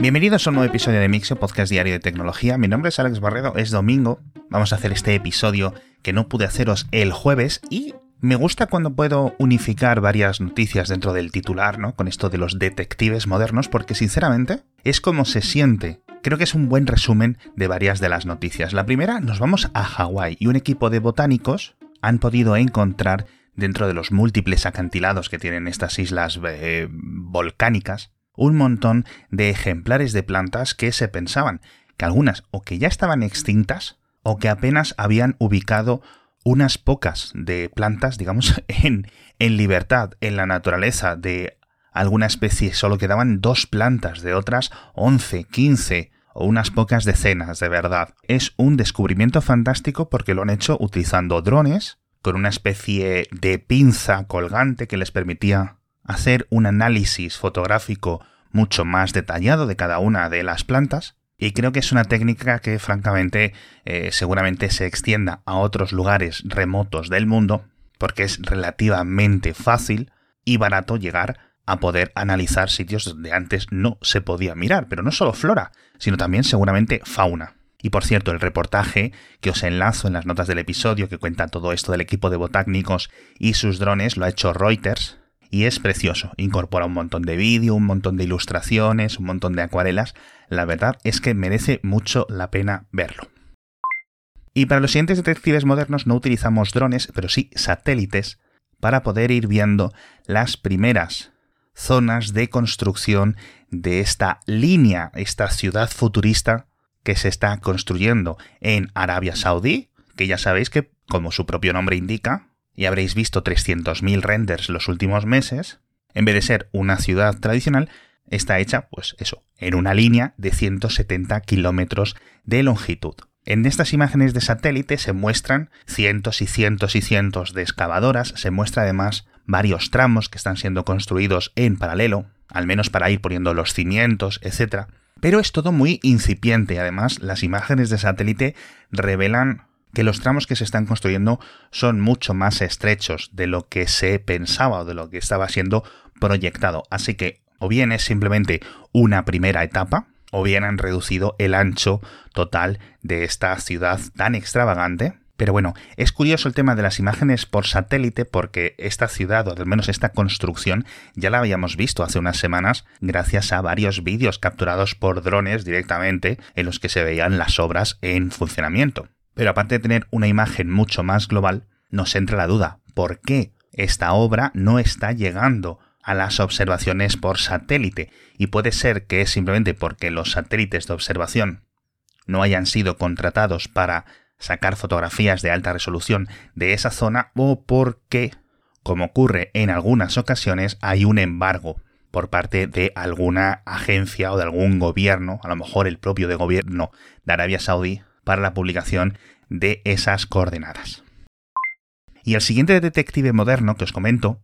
Bienvenidos a un nuevo episodio de Mixio, podcast diario de tecnología. Mi nombre es Alex Barredo, es domingo. Vamos a hacer este episodio que no pude haceros el jueves y me gusta cuando puedo unificar varias noticias dentro del titular, ¿no? Con esto de los detectives modernos, porque sinceramente es como se siente. Creo que es un buen resumen de varias de las noticias. La primera, nos vamos a Hawái y un equipo de botánicos han podido encontrar dentro de los múltiples acantilados que tienen estas islas eh, volcánicas un montón de ejemplares de plantas que se pensaban que algunas o que ya estaban extintas o que apenas habían ubicado unas pocas de plantas, digamos, en, en libertad, en la naturaleza de alguna especie. Solo quedaban dos plantas de otras 11, 15 o unas pocas decenas, de verdad. Es un descubrimiento fantástico porque lo han hecho utilizando drones con una especie de pinza colgante que les permitía hacer un análisis fotográfico mucho más detallado de cada una de las plantas. Y creo que es una técnica que francamente eh, seguramente se extienda a otros lugares remotos del mundo, porque es relativamente fácil y barato llegar a poder analizar sitios donde antes no se podía mirar, pero no solo flora, sino también seguramente fauna. Y por cierto, el reportaje que os enlazo en las notas del episodio que cuenta todo esto del equipo de botánicos y sus drones lo ha hecho Reuters y es precioso. Incorpora un montón de vídeo, un montón de ilustraciones, un montón de acuarelas. La verdad es que merece mucho la pena verlo. Y para los siguientes detectives modernos no utilizamos drones, pero sí satélites para poder ir viendo las primeras zonas de construcción de esta línea, esta ciudad futurista que se está construyendo en Arabia Saudí, que ya sabéis que, como su propio nombre indica, y habréis visto 300.000 renders los últimos meses, en vez de ser una ciudad tradicional, está hecha, pues eso, en una línea de 170 kilómetros de longitud. En estas imágenes de satélite se muestran cientos y cientos y cientos de excavadoras, se muestra además varios tramos que están siendo construidos en paralelo, al menos para ir poniendo los cimientos, etc. Pero es todo muy incipiente. Además, las imágenes de satélite revelan que los tramos que se están construyendo son mucho más estrechos de lo que se pensaba o de lo que estaba siendo proyectado. Así que o bien es simplemente una primera etapa, o bien han reducido el ancho total de esta ciudad tan extravagante pero bueno, es curioso el tema de las imágenes por satélite porque esta ciudad, o al menos esta construcción, ya la habíamos visto hace unas semanas gracias a varios vídeos capturados por drones directamente en los que se veían las obras en funcionamiento. Pero aparte de tener una imagen mucho más global, nos entra la duda, ¿por qué esta obra no está llegando a las observaciones por satélite? Y puede ser que es simplemente porque los satélites de observación no hayan sido contratados para sacar fotografías de alta resolución de esa zona o porque, como ocurre en algunas ocasiones, hay un embargo por parte de alguna agencia o de algún gobierno, a lo mejor el propio de gobierno de Arabia Saudí, para la publicación de esas coordenadas. Y el siguiente detective moderno que os comento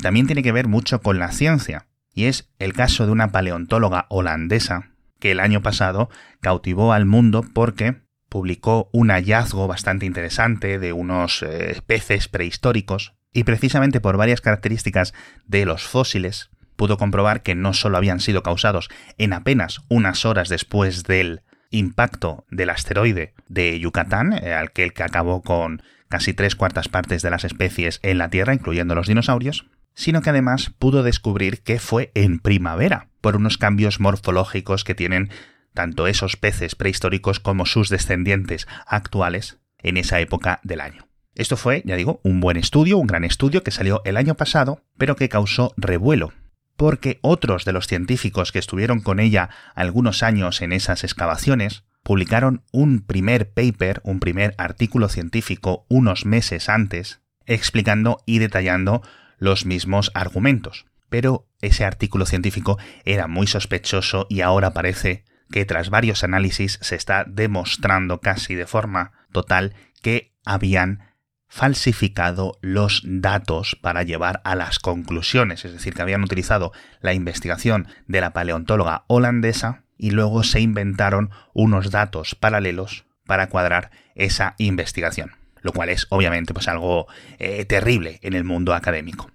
también tiene que ver mucho con la ciencia, y es el caso de una paleontóloga holandesa que el año pasado cautivó al mundo porque publicó un hallazgo bastante interesante de unos eh, peces prehistóricos y precisamente por varias características de los fósiles pudo comprobar que no solo habían sido causados en apenas unas horas después del impacto del asteroide de Yucatán, eh, aquel que acabó con casi tres cuartas partes de las especies en la Tierra, incluyendo los dinosaurios, sino que además pudo descubrir que fue en primavera, por unos cambios morfológicos que tienen tanto esos peces prehistóricos como sus descendientes actuales en esa época del año. Esto fue, ya digo, un buen estudio, un gran estudio que salió el año pasado, pero que causó revuelo, porque otros de los científicos que estuvieron con ella algunos años en esas excavaciones publicaron un primer paper, un primer artículo científico unos meses antes, explicando y detallando los mismos argumentos. Pero ese artículo científico era muy sospechoso y ahora parece que tras varios análisis se está demostrando casi de forma total que habían falsificado los datos para llevar a las conclusiones, es decir, que habían utilizado la investigación de la paleontóloga holandesa y luego se inventaron unos datos paralelos para cuadrar esa investigación, lo cual es obviamente pues algo eh, terrible en el mundo académico.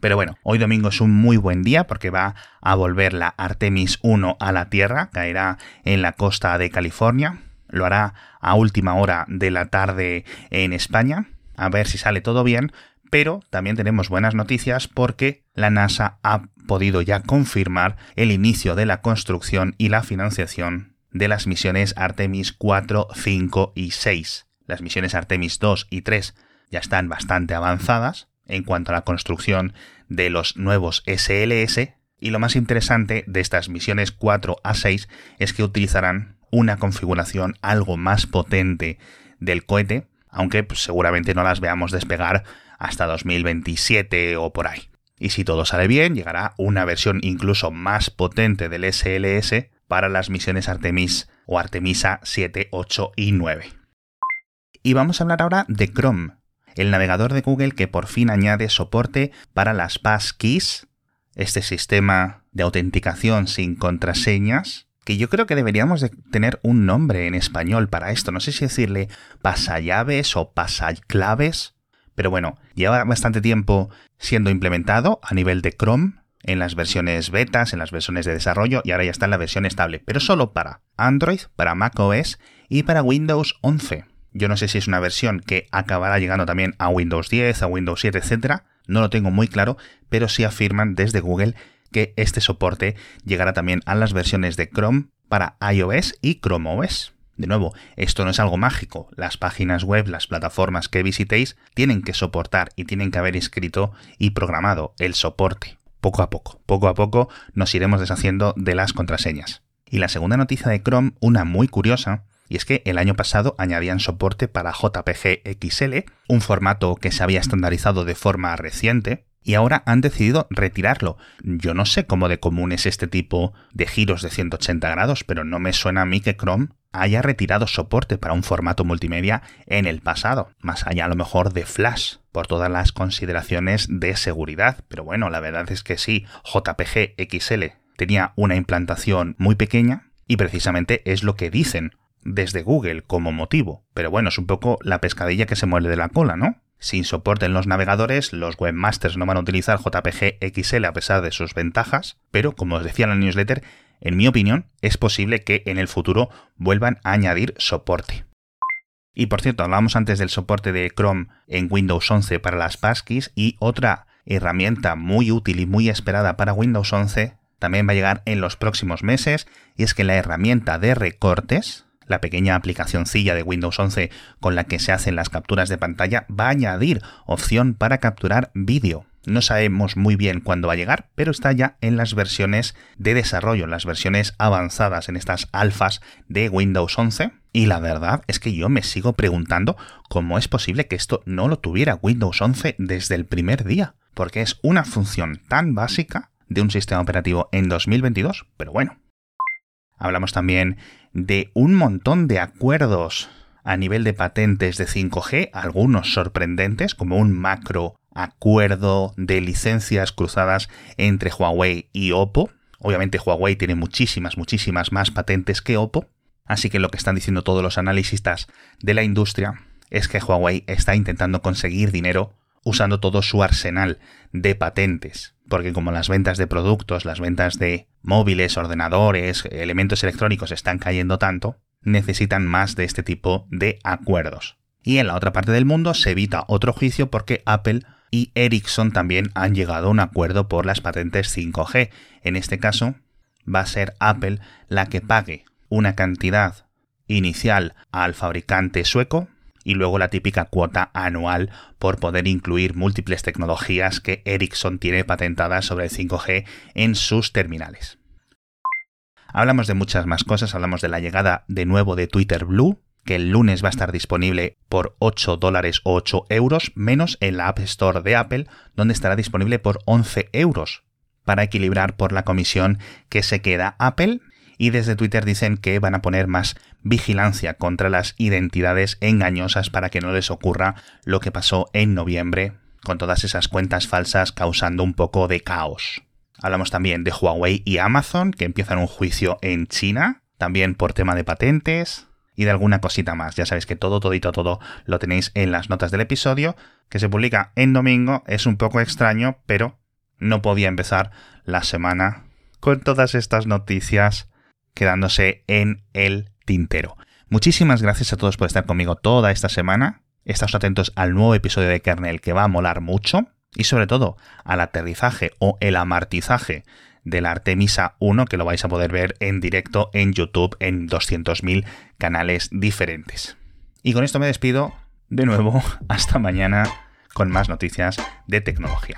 Pero bueno, hoy domingo es un muy buen día porque va a volver la Artemis 1 a la Tierra, caerá en la costa de California, lo hará a última hora de la tarde en España, a ver si sale todo bien, pero también tenemos buenas noticias porque la NASA ha podido ya confirmar el inicio de la construcción y la financiación de las misiones Artemis 4, 5 y 6. Las misiones Artemis 2 y 3 ya están bastante avanzadas, en cuanto a la construcción de los nuevos SLS y lo más interesante de estas misiones 4 a 6 es que utilizarán una configuración algo más potente del cohete, aunque pues, seguramente no las veamos despegar hasta 2027 o por ahí. Y si todo sale bien, llegará una versión incluso más potente del SLS para las misiones Artemis o Artemisa 7, 8 y 9. Y vamos a hablar ahora de Chrome, el navegador de Google que por fin añade soporte para las passkeys, este sistema de autenticación sin contraseñas, que yo creo que deberíamos de tener un nombre en español para esto. No sé si decirle pasallaves o pasaclaves, pero bueno, lleva bastante tiempo siendo implementado a nivel de Chrome en las versiones betas, en las versiones de desarrollo y ahora ya está en la versión estable, pero solo para Android, para macOS y para Windows 11. Yo no sé si es una versión que acabará llegando también a Windows 10, a Windows 7, etcétera. No lo tengo muy claro, pero sí afirman desde Google que este soporte llegará también a las versiones de Chrome para iOS y Chrome OS. De nuevo, esto no es algo mágico. Las páginas web, las plataformas que visitéis, tienen que soportar y tienen que haber escrito y programado el soporte. Poco a poco, poco a poco nos iremos deshaciendo de las contraseñas. Y la segunda noticia de Chrome, una muy curiosa, y es que el año pasado añadían soporte para JPG XL, un formato que se había estandarizado de forma reciente, y ahora han decidido retirarlo. Yo no sé cómo de común es este tipo de giros de 180 grados, pero no me suena a mí que Chrome haya retirado soporte para un formato multimedia en el pasado, más allá a lo mejor de Flash, por todas las consideraciones de seguridad. Pero bueno, la verdad es que sí, JPG XL tenía una implantación muy pequeña y precisamente es lo que dicen desde Google como motivo. Pero bueno, es un poco la pescadilla que se muerde de la cola, ¿no? Sin soporte en los navegadores, los webmasters no van a utilizar JPG XL a pesar de sus ventajas, pero como os decía en la newsletter, en mi opinión, es posible que en el futuro vuelvan a añadir soporte. Y por cierto, hablábamos antes del soporte de Chrome en Windows 11 para las passkeys y otra herramienta muy útil y muy esperada para Windows 11 también va a llegar en los próximos meses y es que la herramienta de recortes, la pequeña aplicacioncilla de Windows 11 con la que se hacen las capturas de pantalla va a añadir opción para capturar vídeo. No sabemos muy bien cuándo va a llegar, pero está ya en las versiones de desarrollo, las versiones avanzadas, en estas alfas de Windows 11. Y la verdad es que yo me sigo preguntando cómo es posible que esto no lo tuviera Windows 11 desde el primer día, porque es una función tan básica de un sistema operativo en 2022, pero bueno. Hablamos también de un montón de acuerdos a nivel de patentes de 5G, algunos sorprendentes, como un macro acuerdo de licencias cruzadas entre Huawei y Oppo. Obviamente Huawei tiene muchísimas, muchísimas más patentes que Oppo, así que lo que están diciendo todos los analistas de la industria es que Huawei está intentando conseguir dinero usando todo su arsenal de patentes, porque como las ventas de productos, las ventas de móviles, ordenadores, elementos electrónicos están cayendo tanto, necesitan más de este tipo de acuerdos. Y en la otra parte del mundo se evita otro juicio porque Apple y Ericsson también han llegado a un acuerdo por las patentes 5G. En este caso, va a ser Apple la que pague una cantidad inicial al fabricante sueco y luego la típica cuota anual por poder incluir múltiples tecnologías que Ericsson tiene patentadas sobre el 5G en sus terminales. Hablamos de muchas más cosas, hablamos de la llegada de nuevo de Twitter Blue, que el lunes va a estar disponible por 8 dólares o 8 euros, menos en la App Store de Apple, donde estará disponible por 11 euros, para equilibrar por la comisión que se queda Apple y desde Twitter dicen que van a poner más vigilancia contra las identidades engañosas para que no les ocurra lo que pasó en noviembre con todas esas cuentas falsas causando un poco de caos. Hablamos también de Huawei y Amazon que empiezan un juicio en China, también por tema de patentes y de alguna cosita más. Ya sabéis que todo, todito, todo lo tenéis en las notas del episodio que se publica en domingo. Es un poco extraño, pero no podía empezar la semana con todas estas noticias quedándose en el tintero. Muchísimas gracias a todos por estar conmigo toda esta semana. Estás atentos al nuevo episodio de Kernel que va a molar mucho y sobre todo al aterrizaje o el amartizaje de la Artemisa 1 que lo vais a poder ver en directo en YouTube en 200.000 canales diferentes. Y con esto me despido de nuevo hasta mañana con más noticias de tecnología.